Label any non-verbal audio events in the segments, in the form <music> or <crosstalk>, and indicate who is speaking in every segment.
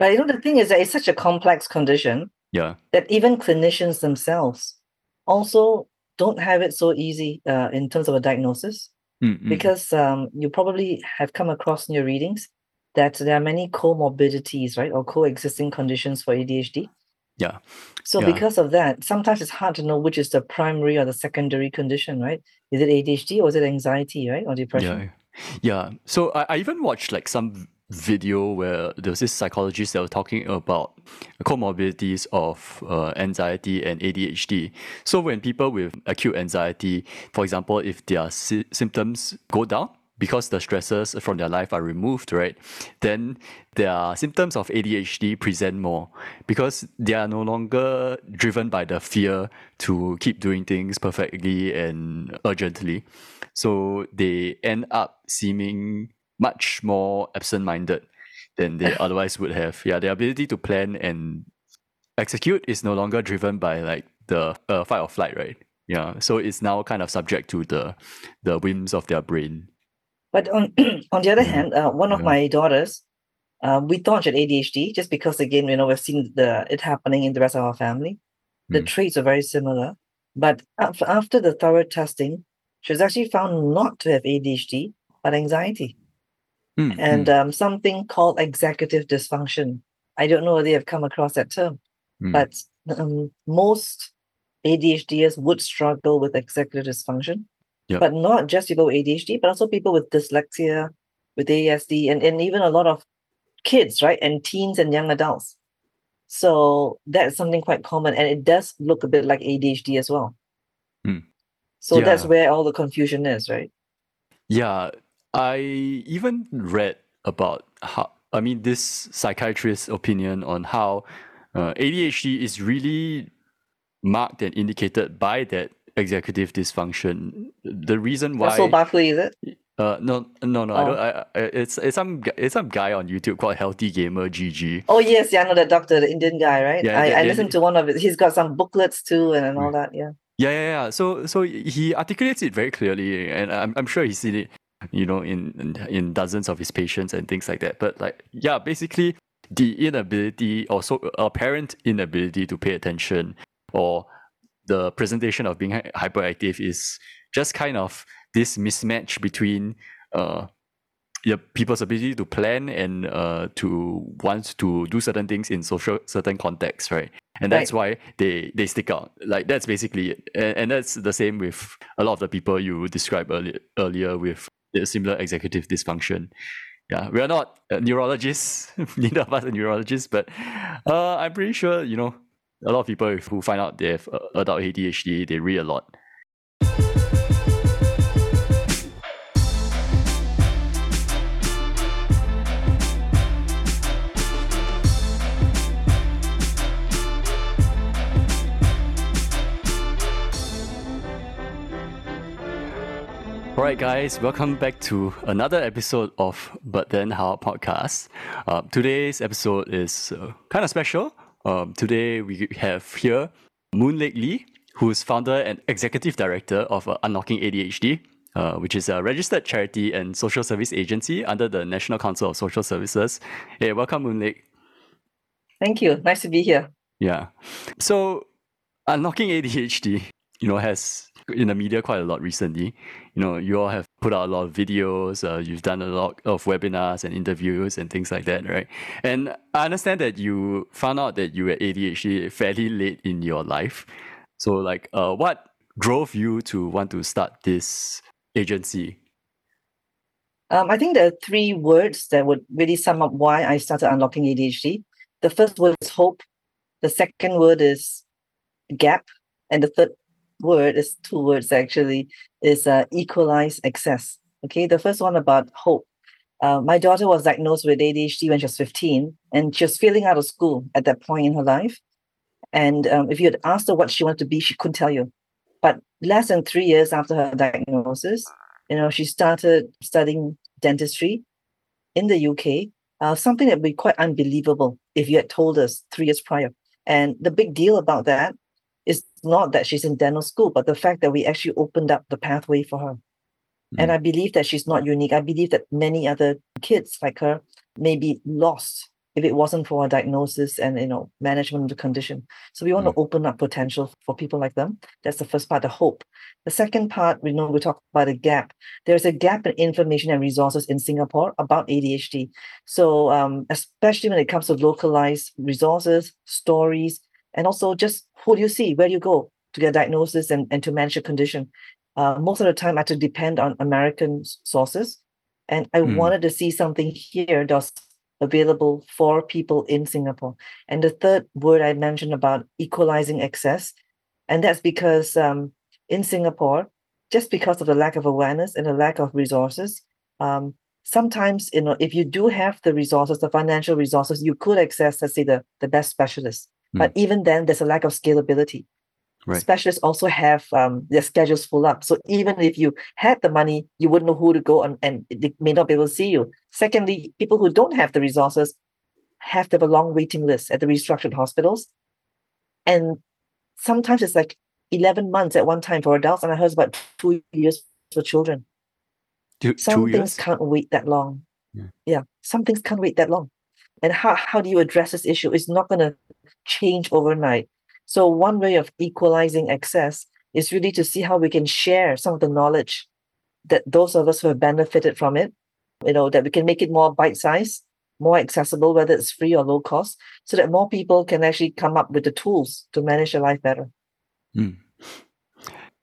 Speaker 1: But you know, the thing is that it's such a complex condition
Speaker 2: Yeah.
Speaker 1: that even clinicians themselves also don't have it so easy uh, in terms of a diagnosis
Speaker 2: Mm, mm.
Speaker 1: because um, you probably have come across in your readings that there are many comorbidities, right, or coexisting conditions for ADHD.
Speaker 2: Yeah.
Speaker 1: So
Speaker 2: Yeah.
Speaker 1: because of that, sometimes it's hard to know which is the primary or the secondary condition, right? Is it ADHD or is it anxiety, right, or depression?
Speaker 2: Yeah, yeah. So I, I even watched like some video where there was this psychologist that was talking about comorbidities of uh, anxiety and ADHD. So when people with acute anxiety, for example, if their sy- symptoms go down because the stresses from their life are removed, right? Then their symptoms of ADHD present more because they are no longer driven by the fear to keep doing things perfectly and urgently. So they end up seeming much more absent minded than they <laughs> otherwise would have. Yeah, their ability to plan and execute is no longer driven by like the uh, fight or flight, right? Yeah, so it's now kind of subject to the the whims of their brain.
Speaker 1: But on <clears throat> on the other
Speaker 2: Yeah.
Speaker 1: hand, uh, one of
Speaker 2: Yeah.
Speaker 1: my daughters, uh, we thought she had ADHD just because again, you know, we've seen the it happening in the rest of our family. The
Speaker 2: Mm.
Speaker 1: traits are very similar, but after the thorough testing, she was actually found not to have ADHD but anxiety
Speaker 2: Mm,
Speaker 1: and
Speaker 2: mm,
Speaker 1: um, something called executive dysfunction. I don't know whether you have come across that term,
Speaker 2: mm.
Speaker 1: but um, most ADHDers would struggle with executive dysfunction,
Speaker 2: Yep.
Speaker 1: but not just people with ADHD, but also people with dyslexia, with ASD, and, and even a lot of kids, right? And teens and young adults. So that's something quite common, and it does look a bit like ADHD as well.
Speaker 2: Mm.
Speaker 1: So that's where all the confusion is, right?
Speaker 2: Yeah, I even read about how, I mean, this psychiatrist's opinion on how uh, ADHD is really marked and indicated by that executive dysfunction. The reason why.
Speaker 1: Russell Barkley, is it?
Speaker 2: Uh, no, no, no. I
Speaker 1: Oh.
Speaker 2: don't. I, I, it's it's some it's some guy on YouTube called Healthy Gamer GG.
Speaker 1: Oh yes, yeah, I know the doctor, the Indian guy, right?
Speaker 2: Yeah,
Speaker 1: I,
Speaker 2: the-
Speaker 1: I listened to one of it. He's got some booklets too, and, and all that. Yeah.
Speaker 2: Yeah, yeah, yeah. So so he articulates it very clearly, and I'm I'm sure he's seen it, you know, in in, in dozens of his patients and things like that. But like, yeah, basically the inability or so apparent inability to pay attention or the presentation of being hyperactive is just kind of this mismatch between uh yeah, people's ability to plan and uh to want to do certain things in social certain contexts, right? And that's why they they stick out. Like that's basically it. And, and that's the same with a lot of the people you described earlier earlier with the similar executive dysfunction. Yeah, we are not uh, neurologists, <laughs> neither of us are neurologists, but uh, I'm pretty sure you know a lot of people who find out they have uh, adult ADHD, they read a lot. Right, guys, welcome back to another episode of But Then How podcast. Uh, today's episode is uh, kind of special. Um, today we have here Moon Lake Lee, who's founder and executive director of uh, Unlocking ADHD, uh, which is a registered charity and social service agency under the National Council of Social Services. Hey, welcome, Moon Lake.
Speaker 1: Thank you. Nice to be here.
Speaker 2: Yeah. So, unlocking ADHD, you know, has in the media quite a lot recently. You know, you all have put out a lot of videos. Uh, you've done a lot of webinars and interviews and things like that, right? And I understand that you found out that you had ADHD fairly late in your life. So, like, uh, what drove you to want to start this agency?
Speaker 1: Um, I think there are three words that would really sum up why I started unlocking ADHD. The first word is hope. The second word is gap, and the third word is two words actually is uh, equalize access. Okay, the first one about hope. Uh, my daughter was diagnosed with ADHD when she was 15, and she was failing out of school at that point in her life. And um, if you had asked her what she wanted to be, she couldn't tell you. But less than three years after her diagnosis, you know, she started studying dentistry in the UK. Uh, something that would be quite unbelievable if you had told us three years prior. And the big deal about that is not that she's in dental school, but the fact that we actually opened up the pathway for her. And
Speaker 2: Mm.
Speaker 1: I believe that she's not unique. I believe that many other kids like her may be lost if it wasn't for a diagnosis and you know management of the condition. So we want
Speaker 2: Mm.
Speaker 1: to open up potential for people like them. That's the first part, the hope. The second part, we know we talk about a gap. There's a gap in information and resources in Singapore about ADHD. So um, especially when it comes to localized resources, stories, and also just who do you see, where do you go to get a diagnosis and, and to manage a condition. Uh, most of the time, I had to depend on American sources. And I
Speaker 2: Mm.
Speaker 1: wanted to see something here that's available for people in Singapore. And the third word I mentioned about equalizing access, and that's because um, in Singapore, just because of the lack of awareness and the lack of resources, um, sometimes you know if you do have the resources, the financial resources, you could access, let's say, the the best specialists. But even then, there's a lack of scalability.
Speaker 2: Right.
Speaker 1: Specialists also have um, their schedules full up. So even if you had the money, you wouldn't know who to go on, and they may not be able to see you. Secondly, people who don't have the resources have to have a long waiting list at the restructured hospitals. And sometimes it's like 11 months at one time for adults, and I heard it's about two years for children.
Speaker 2: Two,
Speaker 1: Some
Speaker 2: two
Speaker 1: things
Speaker 2: years?
Speaker 1: can't wait that long.
Speaker 2: Yeah.
Speaker 1: yeah, some things can't wait that long. And how, how do you address this issue? It's not going to change overnight. So, one way of equalizing access is really to see how we can share some of the knowledge that those of us who have benefited from it, you know, that we can make it more bite sized, more accessible, whether it's free or low cost, so that more people can actually come up with the tools to manage their life better.
Speaker 2: Mm.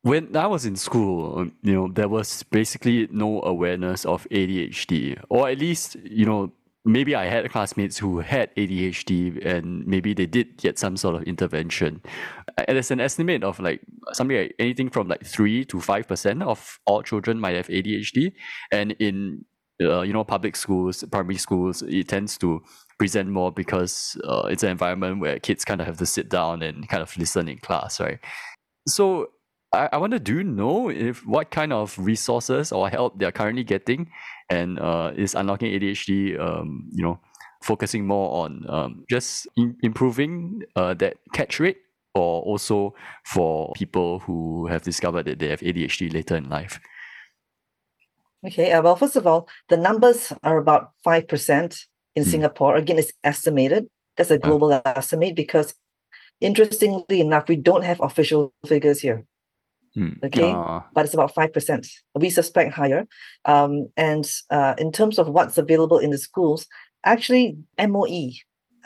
Speaker 2: When I was in school, you know, there was basically no awareness of ADHD, or at least, you know, maybe I had classmates who had ADHD and maybe they did get some sort of intervention. And there's an estimate of like something like anything from like three to five percent of all children might have ADHD, and in uh, you know public schools, primary schools, it tends to present more because uh, it's an environment where kids kind of have to sit down and kind of listen in class, right? So I, I wonder, do you know if what kind of resources or help they're currently getting, and uh, is unlocking ADHD, um, you know, focusing more on um, just im- improving uh, that catch rate, or also for people who have discovered that they have ADHD later in life?
Speaker 1: Okay, uh, well, first of all, the numbers are about 5% in
Speaker 2: Hmm.
Speaker 1: Singapore. Again, it's estimated. That's a global estimate because, interestingly enough, we don't have official figures here,
Speaker 2: Hmm.
Speaker 1: Okay.
Speaker 2: Ah,
Speaker 1: but it's about 5%. We suspect higher. Um, and uh, in terms of what's available in the schools, actually, MOE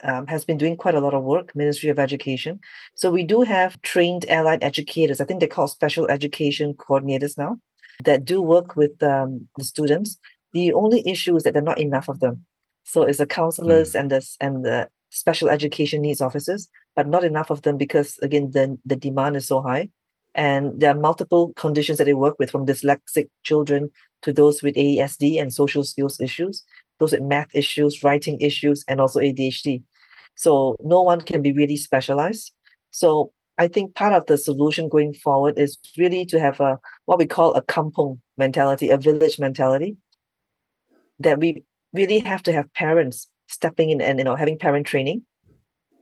Speaker 1: um, has been doing quite a lot of work, Ministry of Education. So we do have trained allied educators. I think they're called special education coordinators now that do work with um, the students. The only issue is that there are not enough of them. So it's the counselors and the and the special education needs officers, but not enough of them because again the, the demand is so high. And there are multiple conditions that they work with, from dyslexic children to those with ASD and social skills issues, those with math issues, writing issues, and also ADHD. So no one can be really specialized. So I think part of the solution going forward is really to have a what we call a kampong mentality, a village mentality, that we really have to have parents stepping in and you know having parent training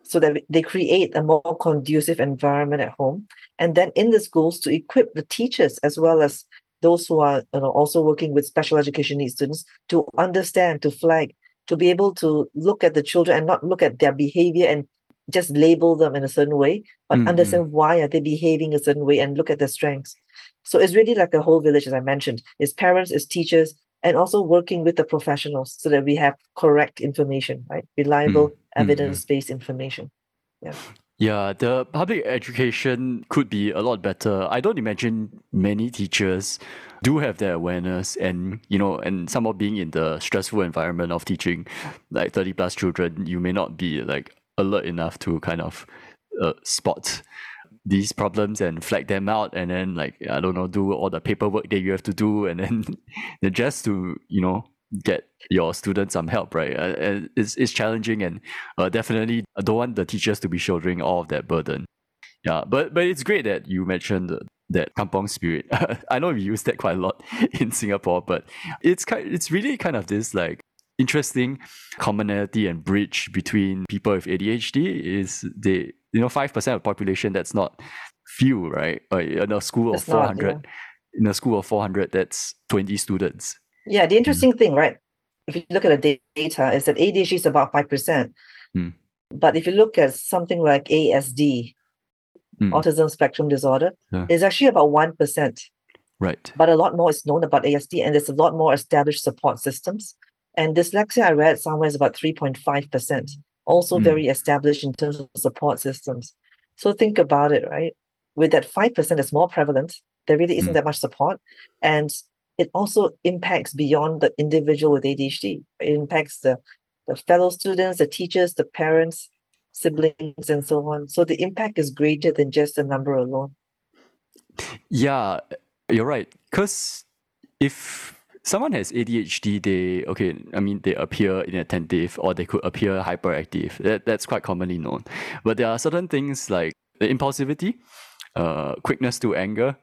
Speaker 1: so that they create a more conducive environment at home and then in the schools to equip the teachers as well as those who are you know, also working with special education needs students to understand to flag to be able to look at the children and not look at their behavior and just label them in a certain way but
Speaker 2: Mm, mm.
Speaker 1: understand why are they behaving a certain way and look at their strengths so it's really like a whole village as i mentioned it's parents it's teachers and also working with the professionals so that we have correct information right reliable
Speaker 2: mm.
Speaker 1: Evidence-based information.
Speaker 2: Yeah, Yeah, the public education could be a lot better. I don't imagine many teachers do have that awareness and you know and somehow being in the stressful environment of teaching like 30 plus children you may not be like alert enough to kind of uh, spot these problems and flag them out and then like i don't know do all the paperwork that you have to do and then then <laughs> just to you know get your students some help right? Uh, and it's, it's challenging and uh, definitely I don't want the teachers to be shouldering all of that burden. Yeah but but it's great that you mentioned that kampong spirit. <laughs> I know we use that quite a lot <laughs> in singapore but it's kind it's really kind of this like interesting commonality and bridge between people with adhd is the you know 5% of the population that's not few right? Uh, in a school of
Speaker 1: It's not,
Speaker 2: 400 in a school of 400 that's 20 students
Speaker 1: Yeah, the interesting thing, right? if you look at the data, is that ADHD is about 5%.
Speaker 2: Mm.
Speaker 1: But if you look at something like ASD,
Speaker 2: Mm.
Speaker 1: autism spectrum disorder,
Speaker 2: Yeah.
Speaker 1: it's actually about 1%.
Speaker 2: Right.
Speaker 1: But a lot more is known about ASD, and there's a lot more established support systems. And dyslexia, I read somewhere is about 3.5%, also
Speaker 2: Mm.
Speaker 1: very established in terms of support systems. So think about it, right? With that 5% that's more prevalent, there really isn't
Speaker 2: Mm.
Speaker 1: that much support. And it also impacts beyond the individual with ADHD. It impacts the, the fellow students, the teachers, the parents, siblings, and so on. So the impact is greater than just the number alone.
Speaker 2: Yeah, you're right. Because if someone has ADHD, they okay, I mean they appear inattentive or they could appear hyperactive. That that's quite commonly known. But there are certain things like the impulsivity, uh, quickness to anger,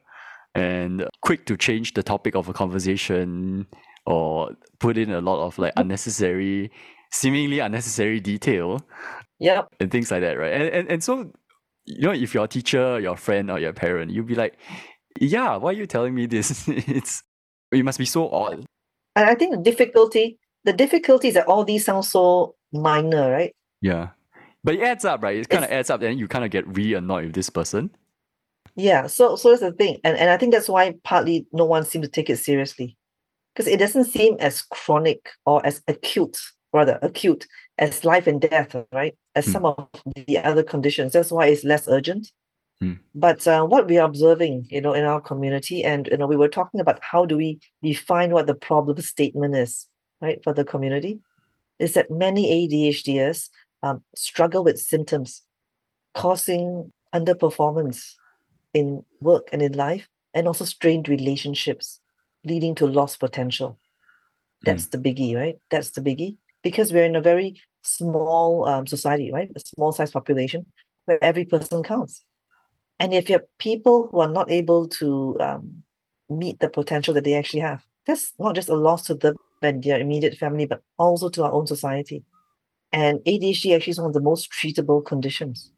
Speaker 2: and quick to change the topic of a conversation or put in a lot of like unnecessary, seemingly unnecessary detail
Speaker 1: Yep.
Speaker 2: and things like that, right? And and, and so you know, if your teacher, your friend, or your parent, you'll be like, Yeah, why are you telling me this? <laughs> it's it must be so odd.
Speaker 1: And I think the difficulty, the difficulty is that all these sound so minor, right?
Speaker 2: Yeah. But it adds up, right? It kind of adds up, and you kind of get really annoyed with this person.
Speaker 1: Yeah. So so that's the thing. And and I think that's why partly no one seems to take it seriously. Because it doesn't seem as chronic or as acute, rather acute as life and death, right? As
Speaker 2: Hmm.
Speaker 1: some of the other conditions. That's why it's less urgent.
Speaker 2: Hmm.
Speaker 1: But uh, what we are observing, you know, in our community, and you know, we were talking about how do we define what the problem statement is, right, for the community, is that many ADHDers um, struggle with symptoms causing underperformance in work and in life, and also strained relationships, leading to lost potential. That's the biggie, right? That's the biggie. Because we're in a very small um, society, right? A small size population where every person counts. And if you have people who are not able to um, meet the potential that they actually have, that's not just a loss to them and their immediate family, but also to our own society. And ADHD actually is one of the most treatable conditions.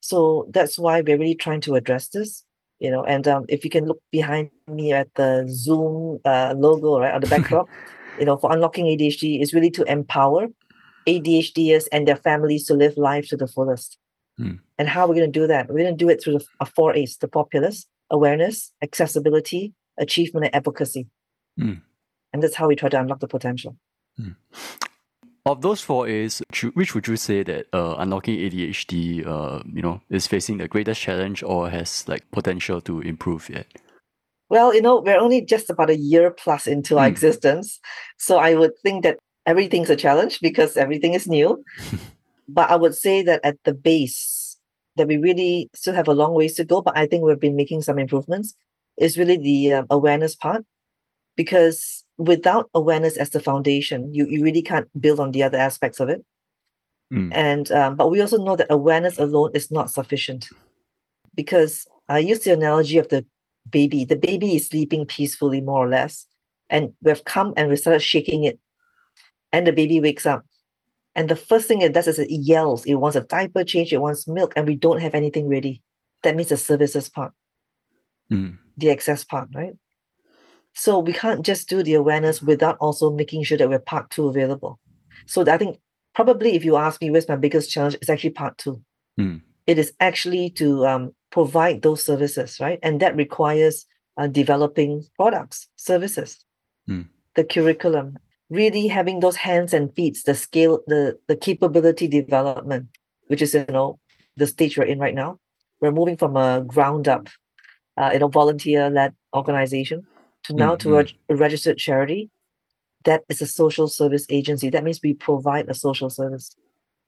Speaker 1: So that's why we're really trying to address this. You know, and um, if you can look behind me at the Zoom uh, logo, right, on the <laughs> backdrop, you know, for unlocking ADHD is really to empower ADHDers and their families to live life to the fullest.
Speaker 2: Hmm.
Speaker 1: And how are we're going to do that? We're going to do it through the uh, four A's: the populace, awareness, accessibility, achievement, and advocacy.
Speaker 2: Hmm.
Speaker 1: And that's how we try to unlock the potential.
Speaker 2: Of those four A's, which would you say that uh, unlocking ADHD, uh, you know, is facing the greatest challenge or has like potential to improve yet?
Speaker 1: Well, you know, we're only just about a year plus into our
Speaker 2: Hmm.
Speaker 1: existence. So I would think that everything's a challenge because everything is new. <laughs> but I would say that at the base, that we really still have a long ways to go, but I think we've been making some improvements, is really the um, awareness part. Because without awareness as the foundation, you, you really can't build on the other aspects of it.
Speaker 2: Mm.
Speaker 1: And um, but we also know that awareness alone is not sufficient. Because I use the analogy of the baby. The baby is sleeping peacefully, more or less. And we've come and we started shaking it. And the baby wakes up. And the first thing it does is it yells. It wants a diaper change, it wants milk, and we don't have anything ready. That means the services part,
Speaker 2: Mm.
Speaker 1: the access part, right? So we can't just do the awareness without also making sure that we're part two available. So I think probably if you ask me where's my biggest challenge, it's actually part two.
Speaker 2: Mm.
Speaker 1: It is actually to um, provide those services, right? And that requires uh, developing products, services,
Speaker 2: Mm.
Speaker 1: the curriculum, really having those hands and feet, the scale, the the capability development, which is you know the stage we're in right now. We're moving from a ground up, uh, you know, volunteer led organization to now to a, a registered charity. That is a social service agency. That means we provide a social service.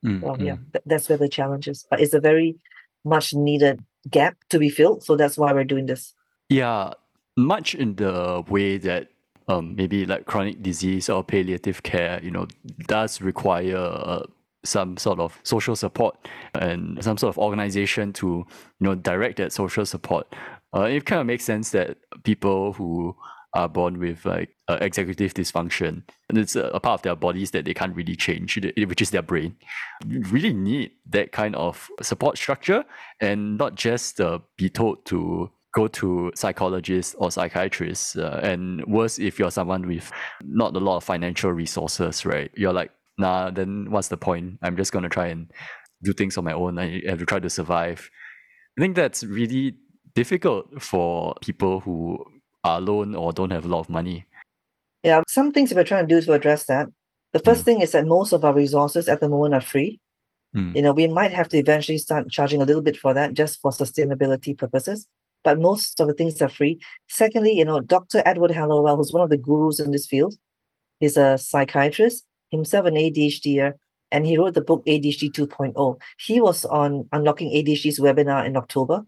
Speaker 2: Mm,
Speaker 1: So yeah, th- that's where the challenge is. But it's a very much needed gap to be filled. So that's why we're doing this.
Speaker 2: Yeah, much in the way that um, maybe like chronic disease or palliative care, you know, does require uh, some sort of social support and some sort of organization to, you know, direct that social support. Uh, it kind of makes sense that people who are born with like uh, executive dysfunction, and it's a, part of their bodies that they can't really change, which is their brain, really need that kind of support structure and not just uh, be told to go to psychologists or psychiatrists. Uh, and worse, if you're someone with not a lot of financial resources, right? You're like, nah, then what's the point? I'm just going to try and do things on my own. I have to try to survive. I think that's really difficult for people who are alone or don't have a lot of money.
Speaker 1: Yeah, some things we're trying to do is to address that. The first mm. thing is that most of our resources at the moment are free. Mm. You know, we might have to eventually start charging a little bit for that just for sustainability purposes, but most of the things are free. Secondly, you know, Dr. Edward Hallowell, who's one of the gurus in this field, he's a psychiatrist, himself an ADHDer, uh, and he wrote the book ADHD 2.0. He was on Unlocking ADHD's webinar in October,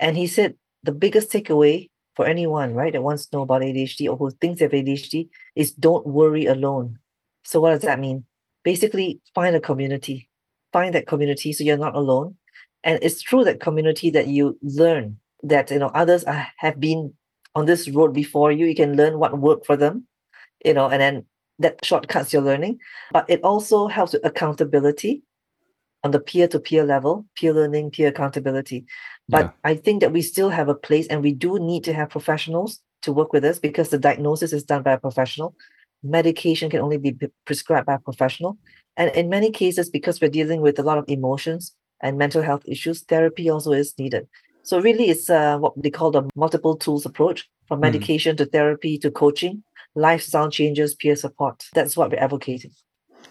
Speaker 1: and he said the biggest takeaway for anyone, right, that wants to know about ADHD or who thinks they have ADHD is don't worry alone. So what does that mean? Basically, find a community. Find that community so you're not alone. And it's through that community that you learn that you know others are, have been on this road before you. You can learn what worked for them, you know, and then that shortcuts your learning. But it also helps with accountability on the peer-to-peer level, peer learning, peer accountability. But yeah. I think that we still have a place and we do need to have professionals to work with us because the diagnosis is done by a professional. Medication can only be prescribed by a professional. And in many cases, because we're dealing with a lot of emotions and mental health issues, therapy also is needed. So really, it's uh, what they call the multiple tools approach, from hmm. medication mm. to therapy to coaching, lifestyle changes, peer support. That's what we're advocating,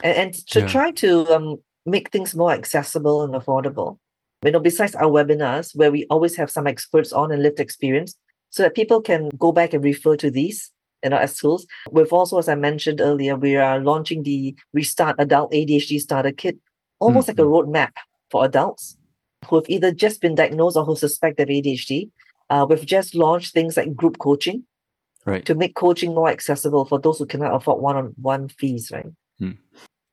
Speaker 1: and, and to yeah. try to um, make things more accessible and affordable you know, besides our webinars where we always have some experts on and lived experience, so that people can go back and refer to these you know, as tools. We've also, as I mentioned earlier, we are launching the Restart Adult ADHD Starter Kit, almost mm-hmm. like a roadmap for adults who have either just been diagnosed or who suspect they have ADHD. Uh, we've just launched things like group coaching,
Speaker 2: right,
Speaker 1: to make coaching more accessible for those who cannot afford one-on-one fees, right? Hmm.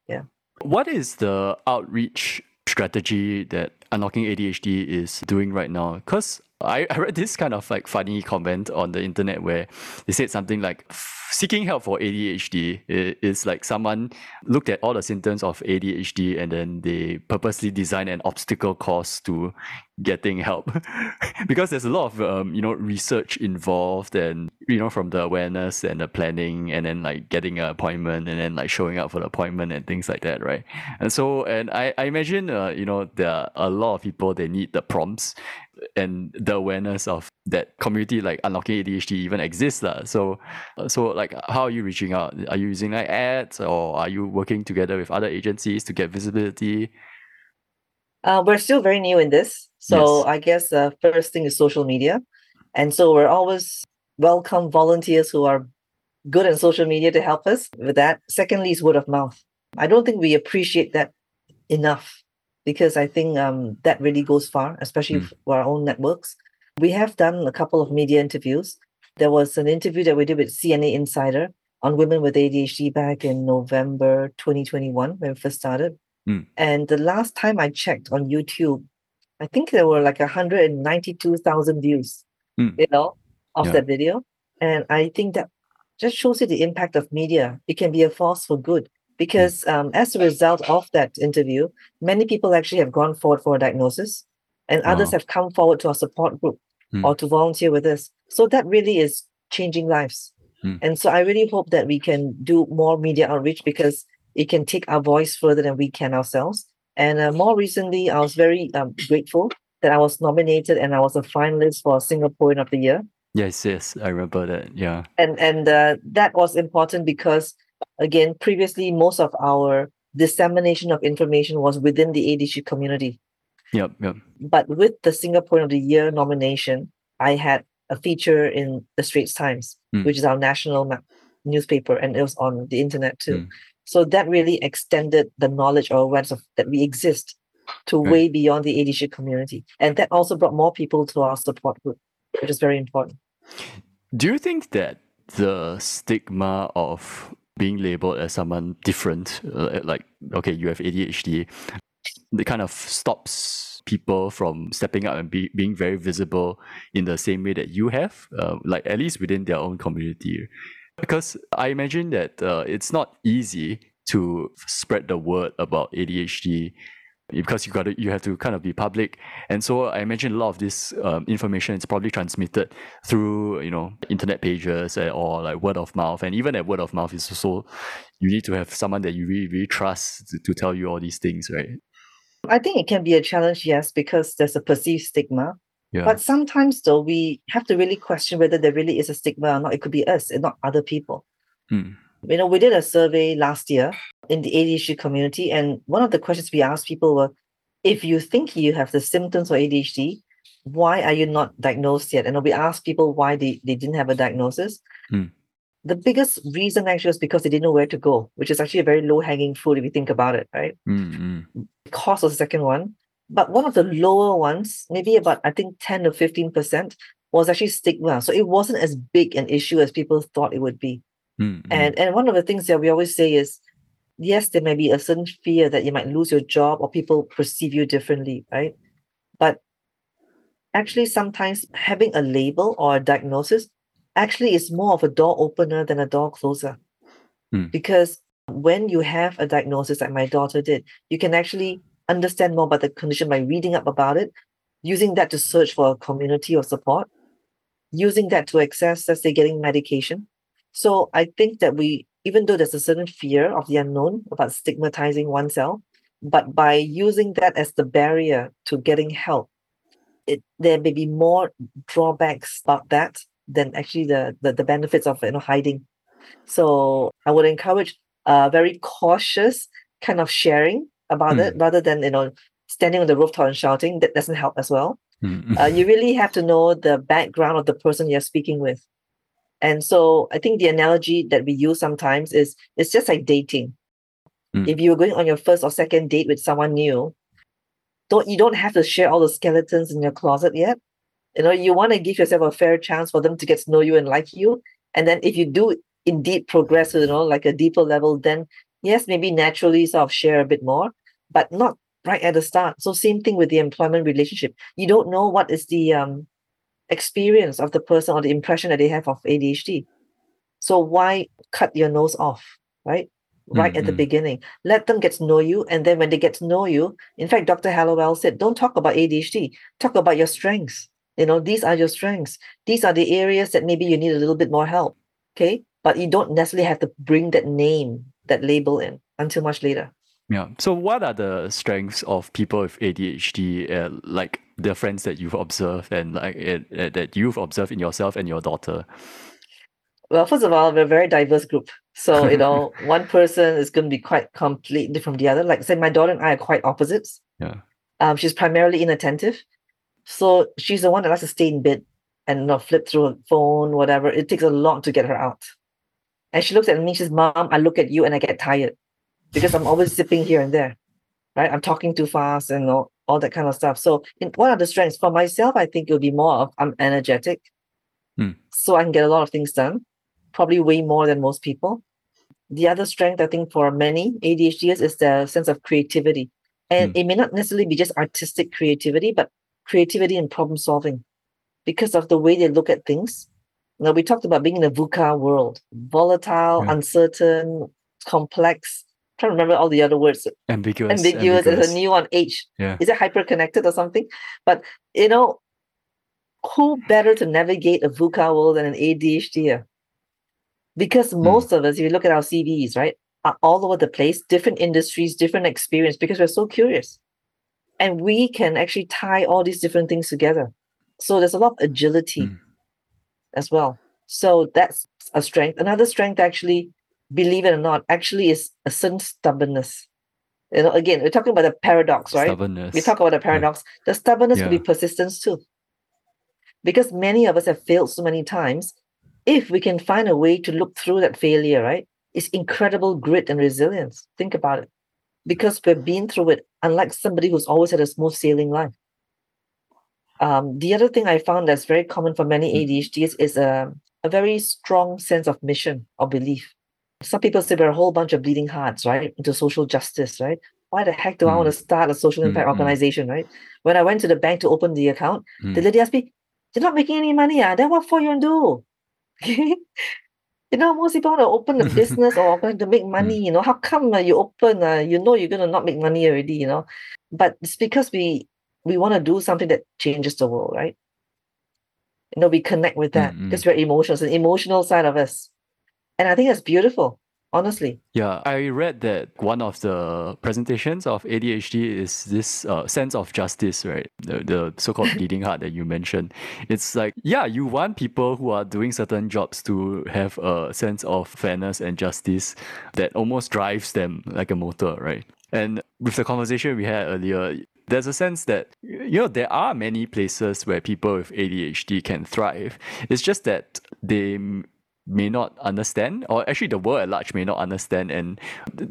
Speaker 1: Yeah.
Speaker 2: What is the outreach strategy that Unlocking ADHD is doing right now? Because I, I read this kind of like funny comment on the internet where they said something like seeking help for ADHD is like someone looked at all the symptoms of ADHD and then they purposely design an obstacle course to getting help. <laughs> Because there's a lot of um, you know research involved and you know from the awareness and the planning and then like getting an appointment and then like showing up for the appointment and things like that right? And so and i, I imagine uh, you know there are a lot of people they need the prompts and the awareness of that community like unlocking ADHD even exists lah. So, uh, so like, how are you reaching out? Are you using like ads or are you working together with other agencies to get visibility?
Speaker 1: Uh, we're still very new in this, so yes. I guess the first thing is social media, and so we're always welcome volunteers who are good in social media to help us with that. Secondly, is word of mouth. I don't think we appreciate that enough because I think um, that really goes far, especially mm. for our own networks. We have done a couple of media interviews. There was an interview that we did with CNA Insider on women with ADHD back in November 2021 when we first started. Mm. And the last time I checked on YouTube, I think there were like 192,000 views, mm. you know, of yeah. that video. And I think that just shows you the impact of media. It can be a force for good because um, as a result of that interview, many people actually have gone forward for a diagnosis, and wow. others have come forward to our support group mm. or to volunteer with us. So that really is changing lives. Mm. And so I really hope that we can do more media outreach because it can take our voice further than we can ourselves. And uh, more recently, I was very um, grateful that I was nominated and I was a finalist for Singaporean of the Year.
Speaker 2: Yes, yes, I remember that. Yeah,
Speaker 1: and and uh, that was important because again, previously, most of our dissemination of information was within the ADHD community.
Speaker 2: Yep, yep.
Speaker 1: But with the Singaporean of the Year nomination, I had a feature in the Straits Times, mm. which is our national ma- newspaper, and it was on the internet too. Mm. So that really extended the knowledge or awareness of that we exist to right. way beyond the ADHD community, and that also brought more people to our support group, which is very important.
Speaker 2: Do you think that the stigma of being labeled as someone different, uh, like okay, you have ADHD, it kind of stops people from stepping up and be, being very visible in the same way that you have, uh, like at least within their own community. Because I imagine that uh, it's not easy to spread the word about ADHD because you got to, you have to kind of be public, and so I imagine a lot of this um, information is probably transmitted through you know internet pages or like word of mouth, and even that word of mouth is so you need to have someone that you really really trust to, to tell you all these things, right?
Speaker 1: I think it can be a challenge, yes, because there's a perceived stigma.
Speaker 2: Yeah.
Speaker 1: But sometimes, though, we have to really question whether there really is a stigma or not. It could be us and not other people.
Speaker 2: Hmm.
Speaker 1: You know, we did a survey last year in the ADHD community, and one of the questions we asked people were if you think you have the symptoms of ADHD, why are you not diagnosed yet? And we asked people why they, they didn't have a diagnosis.
Speaker 2: Hmm.
Speaker 1: The biggest reason actually was because they didn't know where to go, which is actually a very low hanging fruit if you think about it, right?
Speaker 2: Mm, mm.
Speaker 1: Cost was the second one. But one of the lower ones, maybe about I think 10 or 15%, was actually stigma. So it wasn't as big an issue as people thought it would be.
Speaker 2: Mm, mm.
Speaker 1: And and one of the things that we always say is, yes, there may be a certain fear that you might lose your job or people perceive you differently, right? But actually, sometimes having a label or a diagnosis actually is more of a door opener than a door closer.
Speaker 2: Hmm.
Speaker 1: Because when you have a diagnosis like my daughter did, you can actually understand more about the condition by reading up about it, using that to search for a community of support, using that to access, let's say, getting medication. So I think that we, even though there's a certain fear of the unknown about stigmatizing oneself, but by using that as the barrier to getting help, it, there may be more drawbacks about that than actually the, the, the benefits of you know hiding. So I would encourage a very cautious kind of sharing about it rather than you know standing on the rooftop and shouting. That doesn't help as well.
Speaker 2: Mm,
Speaker 1: Uh, you really have to know the background of the person you're speaking with. And so I think the analogy that we use sometimes is it's just like dating.
Speaker 2: Mm.
Speaker 1: If you're going on your first or second date with someone new, don't you don't have to share all the skeletons in your closet yet. You know, you want to give yourself a fair chance for them to get to know you and like you. And then if you do indeed progress to, you know, like a deeper level, then yes, maybe naturally sort of share a bit more, but not right at the start. So same thing with the employment relationship. You don't know what is the um experience of the person or the impression that they have of ADHD. So why cut your nose off, right? Right at the
Speaker 2: Mhm.
Speaker 1: beginning. Let them get to know you. And then when they get to know you, in fact, Dr. Hallowell said, don't talk about ADHD, talk about your strengths. You know, these are your strengths. These are the areas that maybe you need a little bit more help. Okay. But you don't necessarily have to bring that name, that label in until much later.
Speaker 2: Yeah. So, what are the strengths of people with ADHD, uh, like the friends that you've observed and like uh, that you've observed in yourself and your daughter?
Speaker 1: Well, first of all, we're a very diverse group. So, you know, <laughs> one person is going to be quite completely different from the other. Like, say, my daughter and I are quite opposites.
Speaker 2: Yeah.
Speaker 1: Um, she's primarily inattentive. So she's the one that likes to stay in bed and not flip through her phone, whatever. It takes a lot to get her out. And she looks at me, she says, Mom, I look at you and I get tired because I'm always zipping here and there. Right? I'm talking too fast and all, all that kind of stuff. So in, what are the strengths? For myself, I think it would be more of I'm energetic.
Speaker 2: Hmm.
Speaker 1: So I can get a lot of things done, probably way more than most people. The other strength, I think, for many ADHDers is the sense of creativity. And
Speaker 2: Hmm.
Speaker 1: it may not necessarily be just artistic creativity, but creativity and problem solving because of the way they look at things. Now, we talked about being in a VUCA world volatile,
Speaker 2: Yeah.
Speaker 1: uncertain, complex. Trying to remember all the other words.
Speaker 2: Ambiguous.
Speaker 1: Ambiguous, There's a new one, H.
Speaker 2: Yeah.
Speaker 1: Is it hyper connected or something? But, you know, who better to navigate a VUCA world than an ADHD? Because most of us, if you look at our CVs, right, are all over the place, different industries, different experience, because we're so curious. And we can actually tie all these different things together. So there's a lot of agility
Speaker 2: Mm.
Speaker 1: as well. So that's a strength. Another strength, actually, believe it or not, actually is a certain stubbornness. You know, again, we're talking about the paradox, right?
Speaker 2: Stubbornness.
Speaker 1: We talk about the paradox. The stubbornness could be persistence too. Because many of us have failed so many times. If we can find a way to look through that failure, right? It's incredible grit and resilience. Think about it. Because we've been through it, unlike somebody who's always had a smooth sailing life. Um, the other thing I found that's very common for many
Speaker 2: Mm.
Speaker 1: ADHDs is a, a very strong sense of mission or belief. Some people say we're a whole bunch of bleeding hearts, right? Into social justice, right? Why the heck do I want to start a social impact
Speaker 2: Mm, mm.
Speaker 1: organization, right? When I went to the bank to open the account, the
Speaker 2: Mm.
Speaker 1: lady asked me, You're not making any money, ah? Then what for you to do? <laughs> You know, most people want to open a <laughs> business or going to make money.
Speaker 2: Mm.
Speaker 1: You know, how come uh, you open? Uh, you know, you're going to not make money already. You know, but it's because we we want to do something that changes the world, right? You know, we connect with that
Speaker 2: Mm,
Speaker 1: because we're emotional, it's an emotional side of us, and I think that's beautiful. Honestly,
Speaker 2: Yeah, I read that one of the presentations of ADHD is this uh, sense of justice, right? The, the so called <laughs> bleeding heart that you mentioned. It's like, yeah, you want people who are doing certain jobs to have a sense of fairness and justice that almost drives them like a motor, right? And with the conversation we had earlier, there's a sense that you know there are many places where people with ADHD can thrive. It's just that they may not understand or actually the world at large may not understand and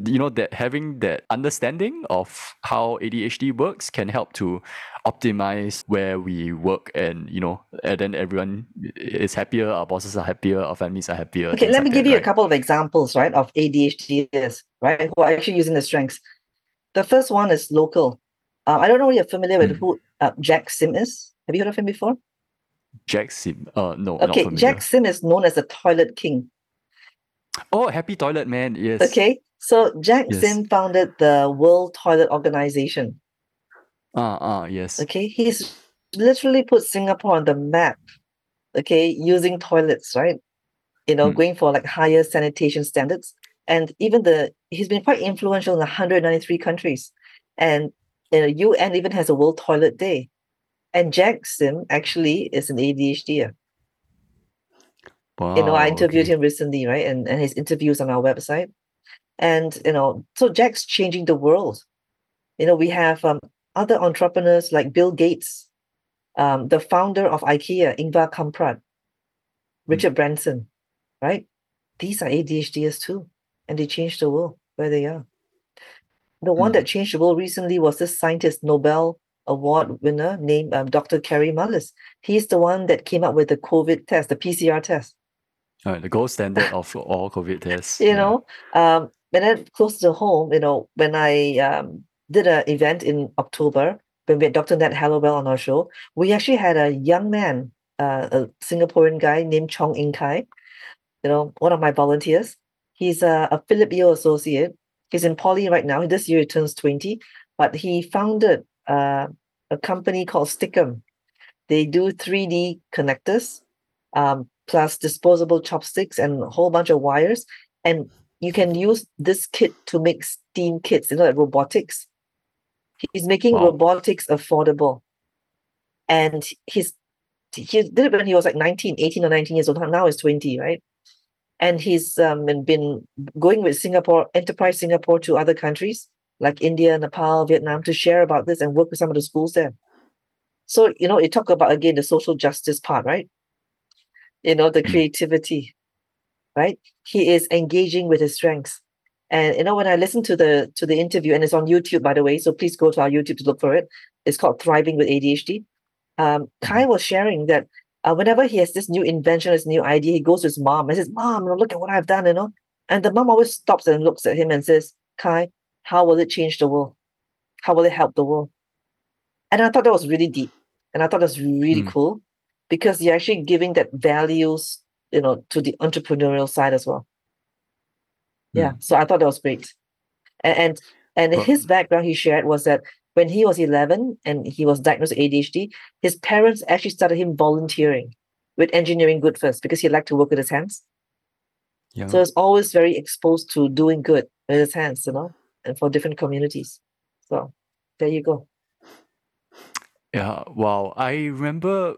Speaker 2: you know that having that understanding of how ADHD works can help to optimize where we work and you know and then everyone is happier our bosses are happier our families are happier
Speaker 1: okay. Let me
Speaker 2: like
Speaker 1: give
Speaker 2: that,
Speaker 1: you a couple of examples, right, of ADHDers, right, who are actually using the strengths. The first one is local. Uh, I don't know if you're familiar with
Speaker 2: Mm.
Speaker 1: who uh, Jack Sim is. Have you heard of him before?
Speaker 2: Jack Sim uh no
Speaker 1: Okay, Jack Sim is known as the toilet king.
Speaker 2: oh happy toilet man yes
Speaker 1: Okay, so Jack
Speaker 2: Yes.
Speaker 1: Sim founded the World Toilet Organization.
Speaker 2: ah ah yes
Speaker 1: Okay, he's literally put Singapore on the map. Okay, using toilets, right? You know,
Speaker 2: Hmm.
Speaker 1: going for like higher sanitation standards, and even the he's been quite influential in 193 countries, and the UN even has a World Toilet Day. And Jack Sim actually is an ADHD.
Speaker 2: wow
Speaker 1: you know, I interviewed
Speaker 2: okay.
Speaker 1: him recently, right? And and his interviews on our website. And you know, so Jack's changing the world. You know, we have um, other entrepreneurs like Bill Gates, um, the founder of IKEA, Ingvar Kamprad, Richard Branson, right? These are ADHDers too, and they changed the world where they are. The one
Speaker 2: Mm.
Speaker 1: that changed the world recently was this scientist Nobel Award winner named um, Dr. Kary Mullis. He's the one that came up with the COVID test, the PCR test.
Speaker 2: All right, the gold standard of all COVID tests
Speaker 1: you
Speaker 2: yeah.
Speaker 1: know um and then close to home you know when i um did an event in october when we had dr ned hallowell on our show we actually had a young man uh, a singaporean guy named chong in kai you know one of my volunteers he's a, a philip Yeo associate he's in poly right now this year he turns 20 but he founded uh, a company called stickum they do 3d connectors um, plus disposable chopsticks and a whole bunch of wires. And you can use this kit to make steam kits, you know, like robotics. He's making
Speaker 2: Wow.
Speaker 1: robotics affordable. And he's he did it when he was like 19, 18 or 19 years old. Now he's 20, right? And he's um, been- been going with Singapore, Enterprise Singapore to other countries like India, Nepal, Vietnam to share about this and work with some of the schools there. So, you know, it talk about again the social justice part, right? You know, the
Speaker 2: Mm.
Speaker 1: creativity, right? He is engaging with his strengths. And you know, when I listen to the to the interview, and it's on YouTube, by the way, so please go to our YouTube to look for it. It's called Thriving with ADHD. Um, Kai was sharing that uh, whenever he has this new invention, this new idea, he goes to his mom and says, "Mom, look at what I've done," you know. And the mom always stops and looks at him and says, "Kai, how will it change the world? How will it help the world?" And I thought that was really deep, and I thought that's really
Speaker 2: Mm.
Speaker 1: cool because you're actually giving that values, you know, to the entrepreneurial side as well. Yeah, so I thought that was great. And and, and
Speaker 2: Well-
Speaker 1: his background he shared was that when he was 11 and he was diagnosed with ADHD, his parents actually started him volunteering with engineering good first because he liked to work with his hands.
Speaker 2: Yeah.
Speaker 1: So he's always very exposed to doing good with his hands, you know, and for different communities. So there you go.
Speaker 2: Yeah, wow. I remember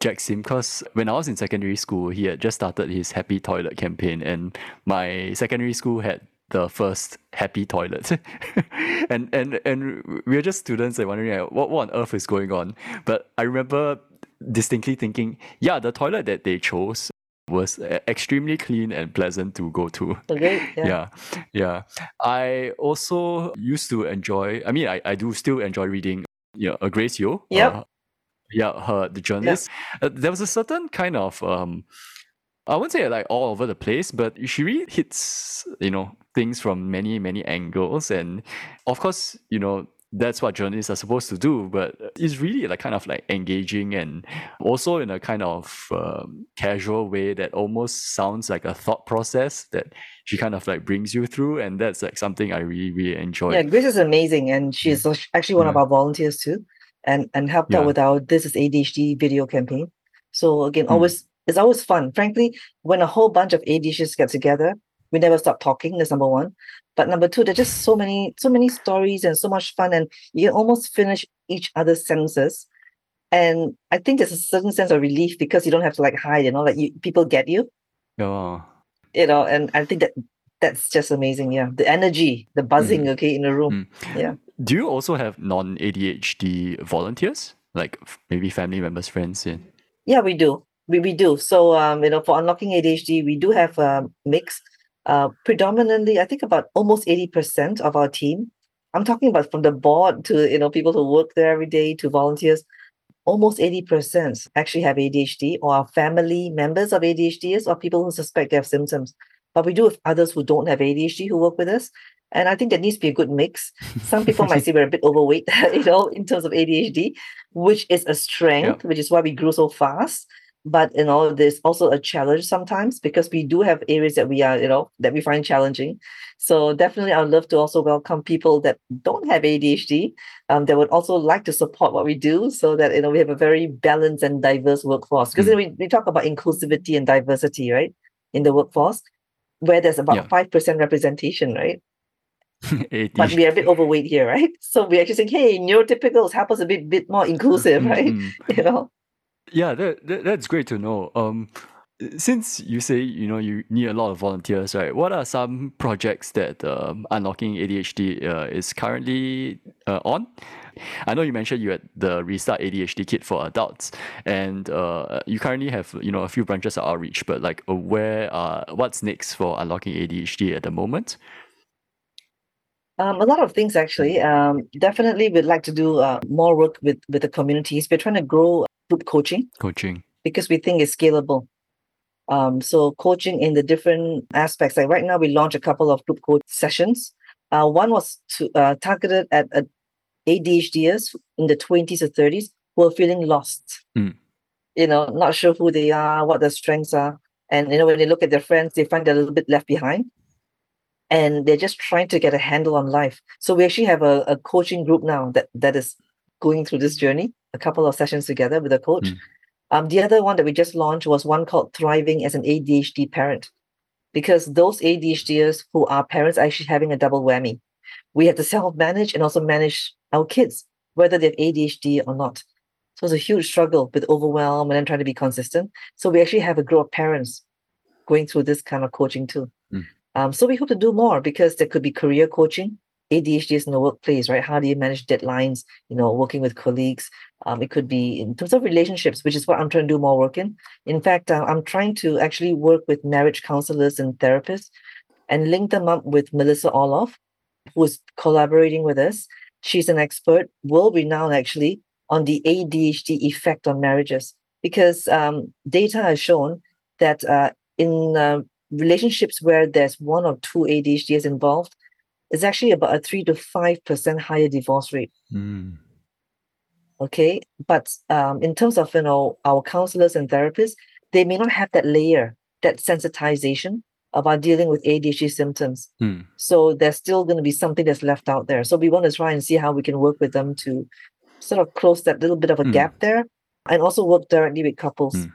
Speaker 2: Jack Sim because when I was in secondary school, he had just started his Happy Toilet campaign, and my secondary school had the first happy toilet. <laughs> and and and we were just students and wondering like, what, what on earth is going on. But I remember distinctly thinking, yeah, the toilet that they chose was uh, extremely clean and pleasant to go to.
Speaker 1: Okay. <laughs> Yeah.
Speaker 2: yeah yeah i also used to enjoy i mean i, I do still enjoy reading you know, grace yo
Speaker 1: Yep.
Speaker 2: uh, yeah her the journalist uh, there was a certain kind of um i wouldn't say like all over the place but she really hits you know things from many many angles and of course you know that's what journalists are supposed to do but it's really like kind of like engaging and also in a kind of um, casual way that almost sounds like a thought process that she kind of like brings you through and that's like something i really really enjoy
Speaker 1: yeah grace is amazing and she's yeah. actually one yeah. of our volunteers too and and helped yeah. out with our this is adhd video campaign so again mm. always it's always fun frankly when a whole bunch of adhds get together we never stop talking that's number one. But number two there's just so many so many stories and so much fun and you almost finish each other's sentences. And i think there's a certain sense of relief because you don't have to like hide you know like you, people get you.
Speaker 2: Oh.
Speaker 1: You know and i think that that's just amazing yeah. The energy the buzzing mm. okay in the room. Mm. yeah.
Speaker 2: Do you also have non-adhd volunteers? Like maybe family members friends yeah.
Speaker 1: Yeah we do. We, we do. So um you know for unlocking adhd we do have a mix uh, predominantly, I think about almost 80% of our team, I'm talking about from the board to, you know, people who work there every day to volunteers, almost 80% actually have ADHD or are family members of ADHDs or people who suspect they have symptoms. But we do have others who don't have ADHD who work with us. And I think there needs to be a good mix. Some people might say we're a bit overweight, <laughs> you know, in terms of ADHD, which is a strength, which is why we grew so fast but you know there's also a challenge sometimes because we do have areas that we are you know that we find challenging. So definitely i'd love to also welcome people that don't have adhd um, that would also like to support what we do so that you know we have a very balanced and diverse workforce. Because mm. we, we talk about inclusivity and diversity right in the workforce where there's about yeah. 5% representation right? <laughs> But we are a bit overweight here right? <laughs> So we're actually saying hey neurotypicals help us a bit bit more inclusive <laughs> right? Mm-hmm. you know
Speaker 2: yeah, that, that that's great to know. Um, since you say you know you need a lot of volunteers, right? What are some projects that um, Unlocking ADHD uh, is currently uh, on? I know you mentioned you had the Restart ADHD kit for adults, and uh, you currently have you know a few branches of outreach. But like, uh, where uh, what's next for Unlocking ADHD at the moment?
Speaker 1: Um, a lot of things actually. Um, definitely, we'd like to do uh, more work with with the communities. We're trying to grow group coaching.
Speaker 2: Coaching.
Speaker 1: Because we think it's scalable. Um, so coaching in the different aspects. Like right now, we launched a couple of group coach sessions. Uh, one was to, uh, targeted at uh, ADHDers in the 20s or 30s who are feeling lost. Mm. You know, not sure who they are, what their strengths are. And, you know, when they look at their friends, they find they're a little bit left behind. And they're just trying to get a handle on life. So we actually have a, a coaching group now that, that is going through this journey a couple of sessions together with a coach. Mm. Um, the other one that we just launched was one called Thriving as an ADHD Parent, because those ADHDers who are parents are actually having a double whammy. We have to self manage and also manage our kids, whether they have ADHD or not. So it's a huge struggle with overwhelm and then trying to be consistent. So we actually have a group of parents going through this kind of coaching too. Mm. Um, so we hope to do more because there could be career coaching ADHD is in the workplace, right? How do you manage deadlines? You know, working with colleagues. Um, it could be in terms of relationships, which is what I'm trying to do more work in. In fact, uh, I'm trying to actually work with marriage counselors and therapists and link them up with Melissa Orlov, who's collaborating with us. She's an expert, world renowned actually, on the ADHD effect on marriages, because um, data has shown that uh, in uh, relationships where there's one or two ADHDs involved, it's actually about a three to five percent higher divorce rate. Mm. Okay, but um, in terms of you know our counselors and therapists, they may not have that layer, that sensitization about dealing with ADHD symptoms. Mm. So there's still going to be something that's left out there. So we want to try and see how we can work with them to sort of close that little bit of a mm. gap there, and also work directly with couples. Hmm.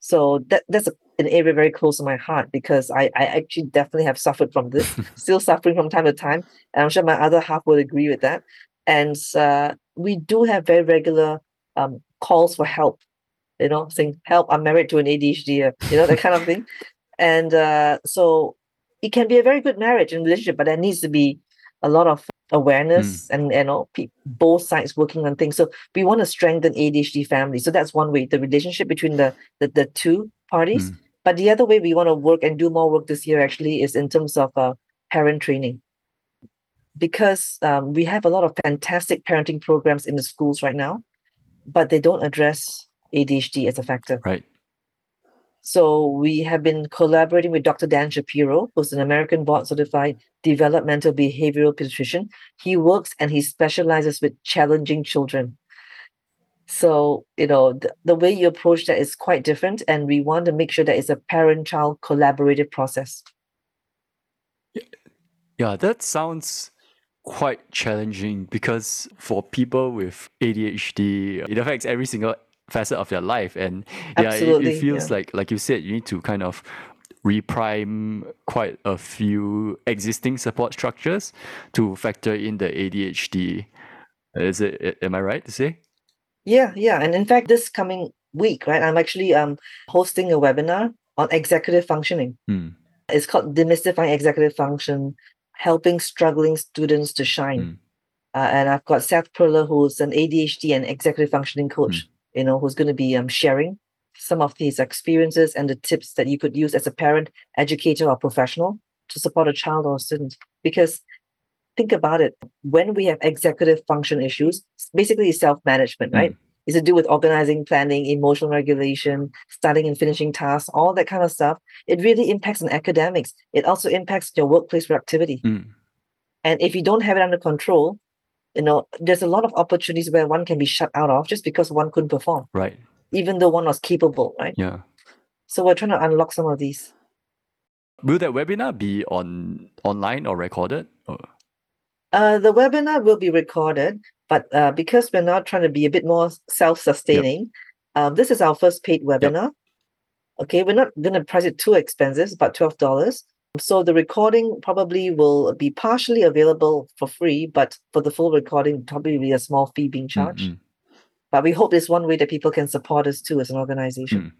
Speaker 1: So that that's a an area very close to my heart because I, I actually definitely have suffered from this, <laughs> still suffering from time to time. And I'm sure my other half would agree with that. And uh, we do have very regular um, calls for help, you know, saying, help, I'm married to an ADHD, you know, that kind of thing. And uh, so it can be a very good marriage and relationship, but there needs to be a lot of awareness mm. and you know pe- both sides working on things so we want to strengthen adhd family so that's one way the relationship between the the, the two parties mm. But the other way we want to work and do more work this year actually is in terms of uh, parent training. Because um, we have a lot of fantastic parenting programs in the schools right now, but they don't address ADHD as a factor.
Speaker 2: Right.
Speaker 1: So we have been collaborating with Dr. Dan Shapiro, who's an American board certified developmental behavioral pediatrician. He works and he specializes with challenging children. So, you know, the, the way you approach that is quite different. And we want to make sure that it's a parent child collaborative process.
Speaker 2: Yeah, that sounds quite challenging because for people with ADHD, it affects every single facet of their life. And yeah, it, it feels
Speaker 1: yeah.
Speaker 2: like, like you said, you need to kind of reprime quite a few existing support structures to factor in the ADHD. Is it, am I right to say?
Speaker 1: Yeah, yeah. And in fact, this coming week, right, I'm actually um hosting a webinar on executive functioning.
Speaker 2: Hmm.
Speaker 1: It's called Demystifying Executive Function, helping struggling students to shine.
Speaker 2: Mm.
Speaker 1: Uh, and I've got Seth Perler, who's an ADHD and executive functioning coach, you know, who's going to be um, sharing some of these experiences and the tips that you could use as a parent, educator, or professional to support a child or a student. Because think about it, when we have executive function issues, basically self management, right? It's to do with organizing, planning, emotional regulation, starting and finishing tasks, all that kind of stuff. It really impacts on academics. It also impacts your workplace productivity.
Speaker 2: Mm.
Speaker 1: And if you don't have it under control, you know, there's a lot of opportunities where one can be shut out of just because one couldn't perform,
Speaker 2: Right.
Speaker 1: even though one was capable, right?
Speaker 2: Yeah.
Speaker 1: So we're trying to unlock some of these.
Speaker 2: Will that webinar be on online or recorded? Or?
Speaker 1: Uh, the webinar will be recorded, but uh, because we're now trying to be a bit more self-sustaining, um, this is our first paid webinar. Okay, we're not going to price it too expensive, about twelve dollars. So the recording probably will be partially available for free, but for the full recording, probably be a small fee being charged.
Speaker 2: Mm, mm.
Speaker 1: But we hope it's one way that people can support us too as an organization.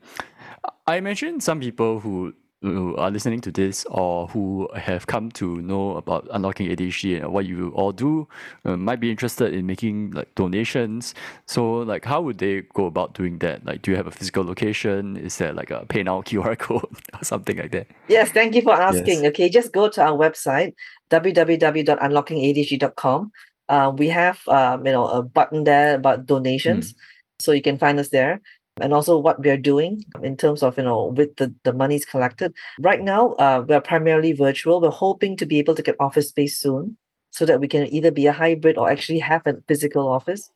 Speaker 2: I imagine some people who, who are listening to this or who have come to know about unlocking ADHD and what you all do uh, might be interested in making like donations. So, like, how would they go about doing that? Like, do you have a physical location? Is there like a pay now <laughs> QR code or something like that?
Speaker 1: Yes, thank you for asking. Okay, just go to our website www.unlockingadhd.com. Uh, we have um, you know a button there about donations, so you can find us there, and also what we are doing in terms of you know with the the monies collected. Right now, uh, we're primarily virtual. We're hoping to be able to get office space soon, so that we can either be a hybrid or actually have a physical office.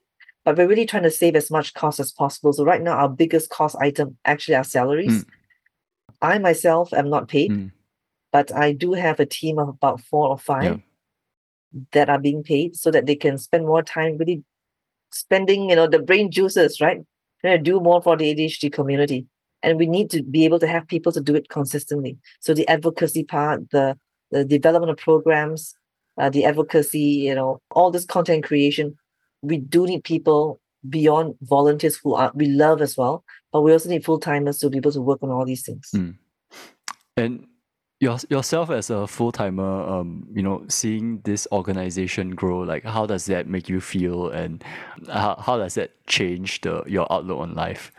Speaker 1: But we're really trying to save as much cost as possible. So right now, our biggest cost item actually are salaries. I myself am not paid
Speaker 2: Mm.
Speaker 1: but I do have a team of about four or five
Speaker 2: Yeah.
Speaker 1: that are being paid so that they can spend more time really spending, you know, the brain juices, right? To do more for the ADHD community. And we need to be able to have people to do it consistently. So the advocacy part, the the development of programs, uh, the advocacy, you know, all this content creation, we do need people beyond volunteers who are we love as well, but we also need full timers to be able to work on all these things.
Speaker 2: Mm. And your, yourself as a full timer, um, you know, seeing this organization grow, like how does that make you feel, and how, how does that change the your outlook on life?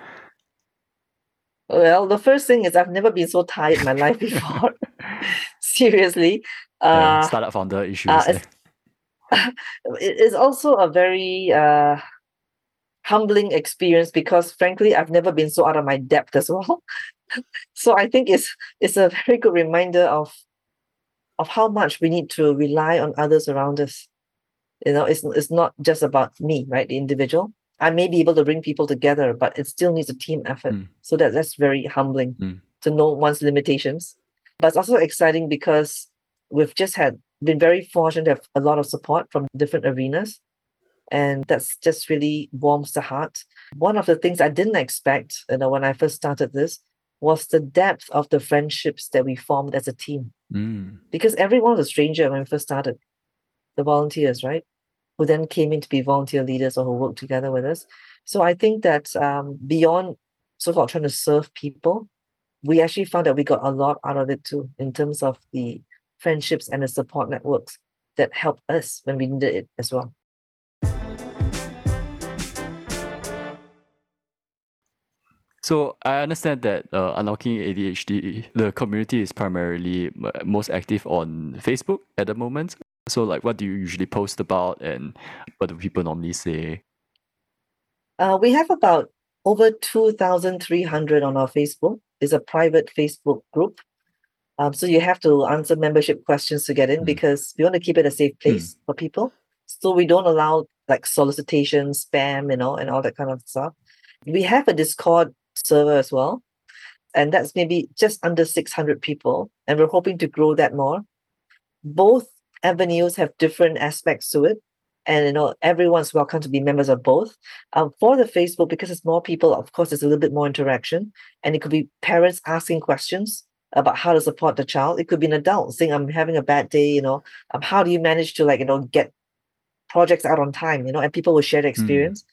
Speaker 1: Well, the first thing is I've never been so tired in my life <laughs> before. <laughs> Seriously.
Speaker 2: Yeah,
Speaker 1: Uh,
Speaker 2: startup founder issues.
Speaker 1: uh, it's- <laughs> it is also a very uh, humbling experience because frankly I've never been so out of my depth as well. So I think it's it's a very good reminder of of how much we need to rely on others around us. You know, it's it's not just about me, right? The individual. I may be able to bring people together, but it still needs a team effort.
Speaker 2: Mm.
Speaker 1: So that that's very humbling
Speaker 2: Mm.
Speaker 1: to know one's limitations. But it's also exciting because we've just had been very fortunate to have a lot of support from different arenas. And that's just really warms the heart. One of the things I didn't expect, you know, when I first started this was the depth of the friendships that we formed as a team.
Speaker 2: Mm.
Speaker 1: Because everyone was a stranger when we first started, the volunteers, right? Who then came in to be volunteer leaders or who worked together with us. So I think that um, beyond so called trying to serve people, we actually found that we got a lot out of it too, in terms of the friendships and the support networks that helped us when we needed it as well.
Speaker 2: So I understand that uh, unlocking ADHD, the community is primarily most active on Facebook at the moment. So like, what do you usually post about, and what do people normally say?
Speaker 1: Uh, we have about over 2,300 on our Facebook. It's a private Facebook group. Um, so you have to answer membership questions to get in
Speaker 2: Mm.
Speaker 1: because we want to keep it a safe place for people. So we don't allow like solicitation, spam, you know, and all that kind of stuff. We have a Discord server as well, and that's maybe just under 600 people, and we're hoping to grow that more. Both avenues have different aspects to it, and you know everyone's welcome to be members of both. Um, for the Facebook, because it's more people, of course, there's a little bit more interaction, and it could be parents asking questions about how to support the child. It could be an adult saying, "I'm having a bad day," you know, um, how do you manage to like you know get projects out on time, you know, and people will share their experience.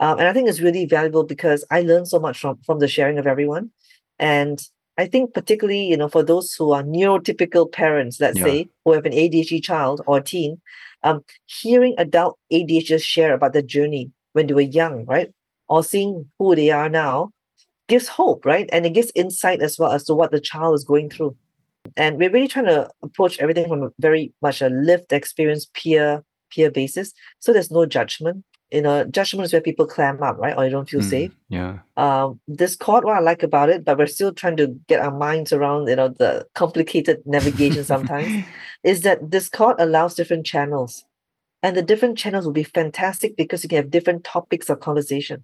Speaker 1: Um, and I think it's really valuable because I learned so much from from the sharing of everyone. And I think particularly, you know, for those who are neurotypical parents, let's
Speaker 2: Yeah.
Speaker 1: say, who have an ADHD child or teen, um, hearing adult ADHD share about their journey when they were young, right? Or seeing who they are now gives hope, right? And it gives insight as well as to what the child is going through. And we're really trying to approach everything from a very much a lived experience, peer peer basis. So there's no judgment. You know, judgment is where people clam up, right? Or you don't feel
Speaker 2: Mm,
Speaker 1: safe.
Speaker 2: Yeah.
Speaker 1: Um, Discord, what I like about it, but we're still trying to get our minds around, you know, the complicated navigation sometimes, <laughs> is that this Discord allows different channels. And the different channels will be fantastic because you can have different topics of conversation.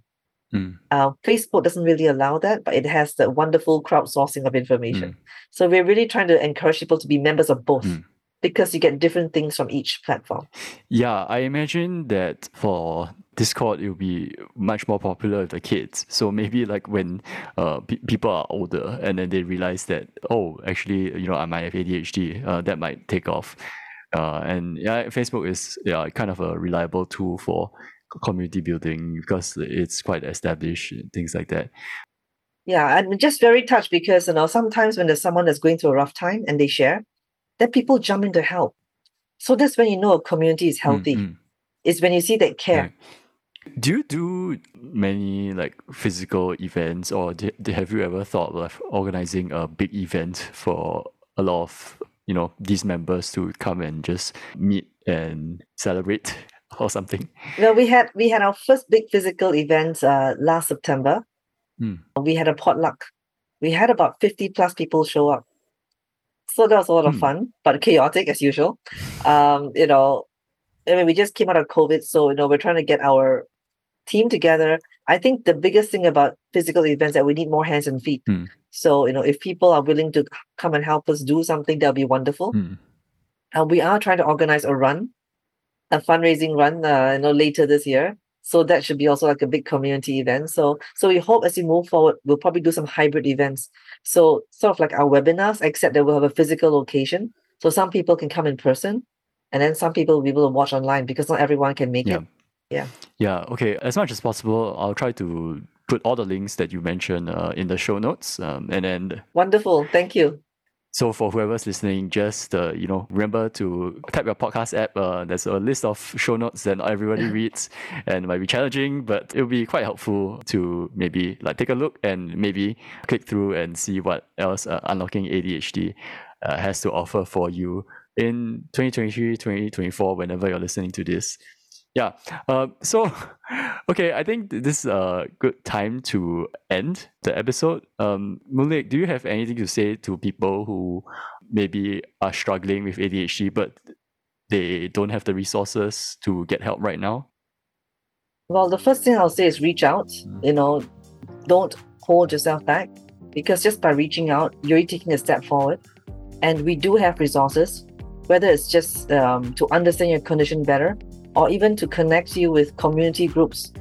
Speaker 2: Mm,
Speaker 1: Uh, Facebook doesn't really allow that, but it has the wonderful crowdsourcing of information.
Speaker 2: mm,
Speaker 1: So we're really trying to encourage people to be members of both
Speaker 2: Mm.
Speaker 1: Because you get different things from each platform.
Speaker 2: Yeah, I imagine that for Discord, it will be much more popular with the kids. So maybe like when uh, pe- people are older and then they realize that, oh, actually, you know, I might have ADHD, uh, that might take off. Uh, and yeah, Facebook is yeah kind of a reliable tool for community building because it's quite established and things like that.
Speaker 1: Yeah, I'm just very touched because you know sometimes when there's someone that's going through a rough time and they share, then people jump in to help. So that's when you know a community is
Speaker 2: Mm,
Speaker 1: healthy.
Speaker 2: mm.
Speaker 1: It's when you see that care.
Speaker 2: Right. Do you do many like physical events, or d- d- have you ever thought of organizing a big event for a lot of you know these members to come and just meet and celebrate <laughs> or something?
Speaker 1: Well, we had we had our first big physical event uh, last September.
Speaker 2: Mm.
Speaker 1: We had a potluck. We had about 50 plus people show up. So that was a lot of
Speaker 2: Hmm.
Speaker 1: fun, but chaotic as usual. Um, you know, I mean, we just came out of COVID, so you know, we're trying to get our team together. I think the biggest thing about physical events that we need more hands and feet.
Speaker 2: Hmm.
Speaker 1: So, you know, if people are willing to come and help us do something, that'll be wonderful.
Speaker 2: Mm,
Speaker 1: Uh, we are trying to organize a run, a fundraising run, uh, you know, later this year. So that should be also like a big community event. So, so we hope as we move forward, we'll probably do some hybrid events. So sort of like our webinars, except that we'll have a physical location. So some people can come in person, and then some people will be able to watch online because not everyone can make
Speaker 2: Yeah.
Speaker 1: it. Yeah.
Speaker 2: Yeah. Okay. As much as possible, I'll try to put all the links that you mentioned uh, in the show notes, um, and then
Speaker 1: Wonderful. Thank you.
Speaker 2: So for whoever's listening, just uh, you know, remember to tap your podcast app. Uh, there's a list of show notes that not everybody <laughs> reads, and it might be challenging, but it'll be quite helpful to maybe like take a look and maybe click through and see what else uh, unlocking ADHD uh, has to offer for you in 2023, 2024, whenever you're listening to this. Yeah. Uh, so, <laughs> okay, I think this is a good time to end the episode. Um, do you have anything to say to people who maybe are struggling with ADHD, but they don't have the resources to get help right now?
Speaker 1: Well, the first thing I'll say is reach out. You know, don't hold yourself back because just by reaching out, you're taking a step forward. And we do have resources, whether it's just um, to understand your condition better or even to connect you with community groups,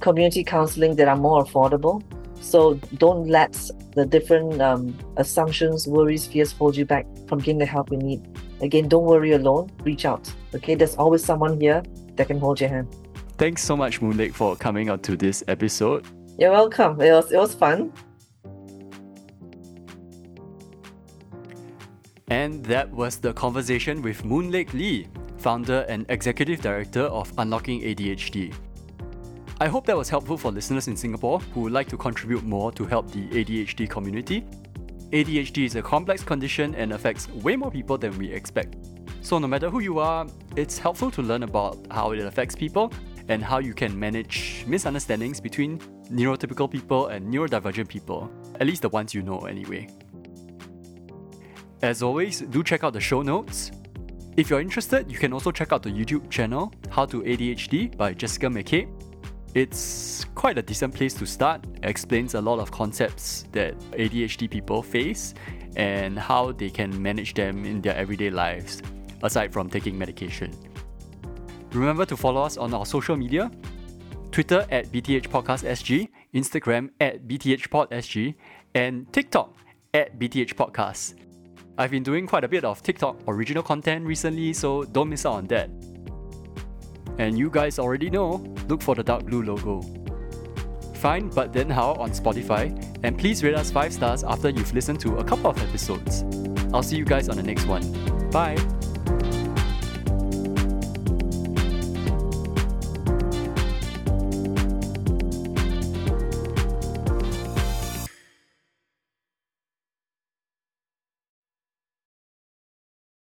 Speaker 1: community counseling that are more affordable. So don't let the different um, assumptions, worries, fears hold you back from getting the help you need. Again, don't worry alone. Reach out. Okay, there's always someone here that can hold your hand.
Speaker 2: Thanks so much, Moonlake, for coming out to this episode.
Speaker 1: You're welcome. It was it was fun.
Speaker 2: And that was the conversation with Moonlake Lee, founder and executive director of Unlocking ADHD. I hope that was helpful for listeners in Singapore who would like to contribute more to help the ADHD community. ADHD is a complex condition and affects way more people than we expect. So, no matter who you are, it's helpful to learn about how it affects people and how you can manage misunderstandings between neurotypical people and neurodivergent people. at least the ones you know anyway. As always, do check out the show notes. If you're interested, you can also check out the YouTube channel How to ADHD by Jessica McCabe. It's quite a decent place to start. It explains a lot of concepts that ADHD people face and how they can manage them in their everyday lives, aside from taking medication. Remember to follow us on our social media Twitter at BTH Podcast SG, Instagram at BTH Pod SG, and TikTok at BTH Podcast. I've been doing quite a bit of TikTok original content recently, so don't miss out on that. And you guys already know, look for the dark blue logo. Find But Then How on Spotify, and please rate us 5 stars after you've listened to a couple of episodes. I'll see you guys on the next one. Bye!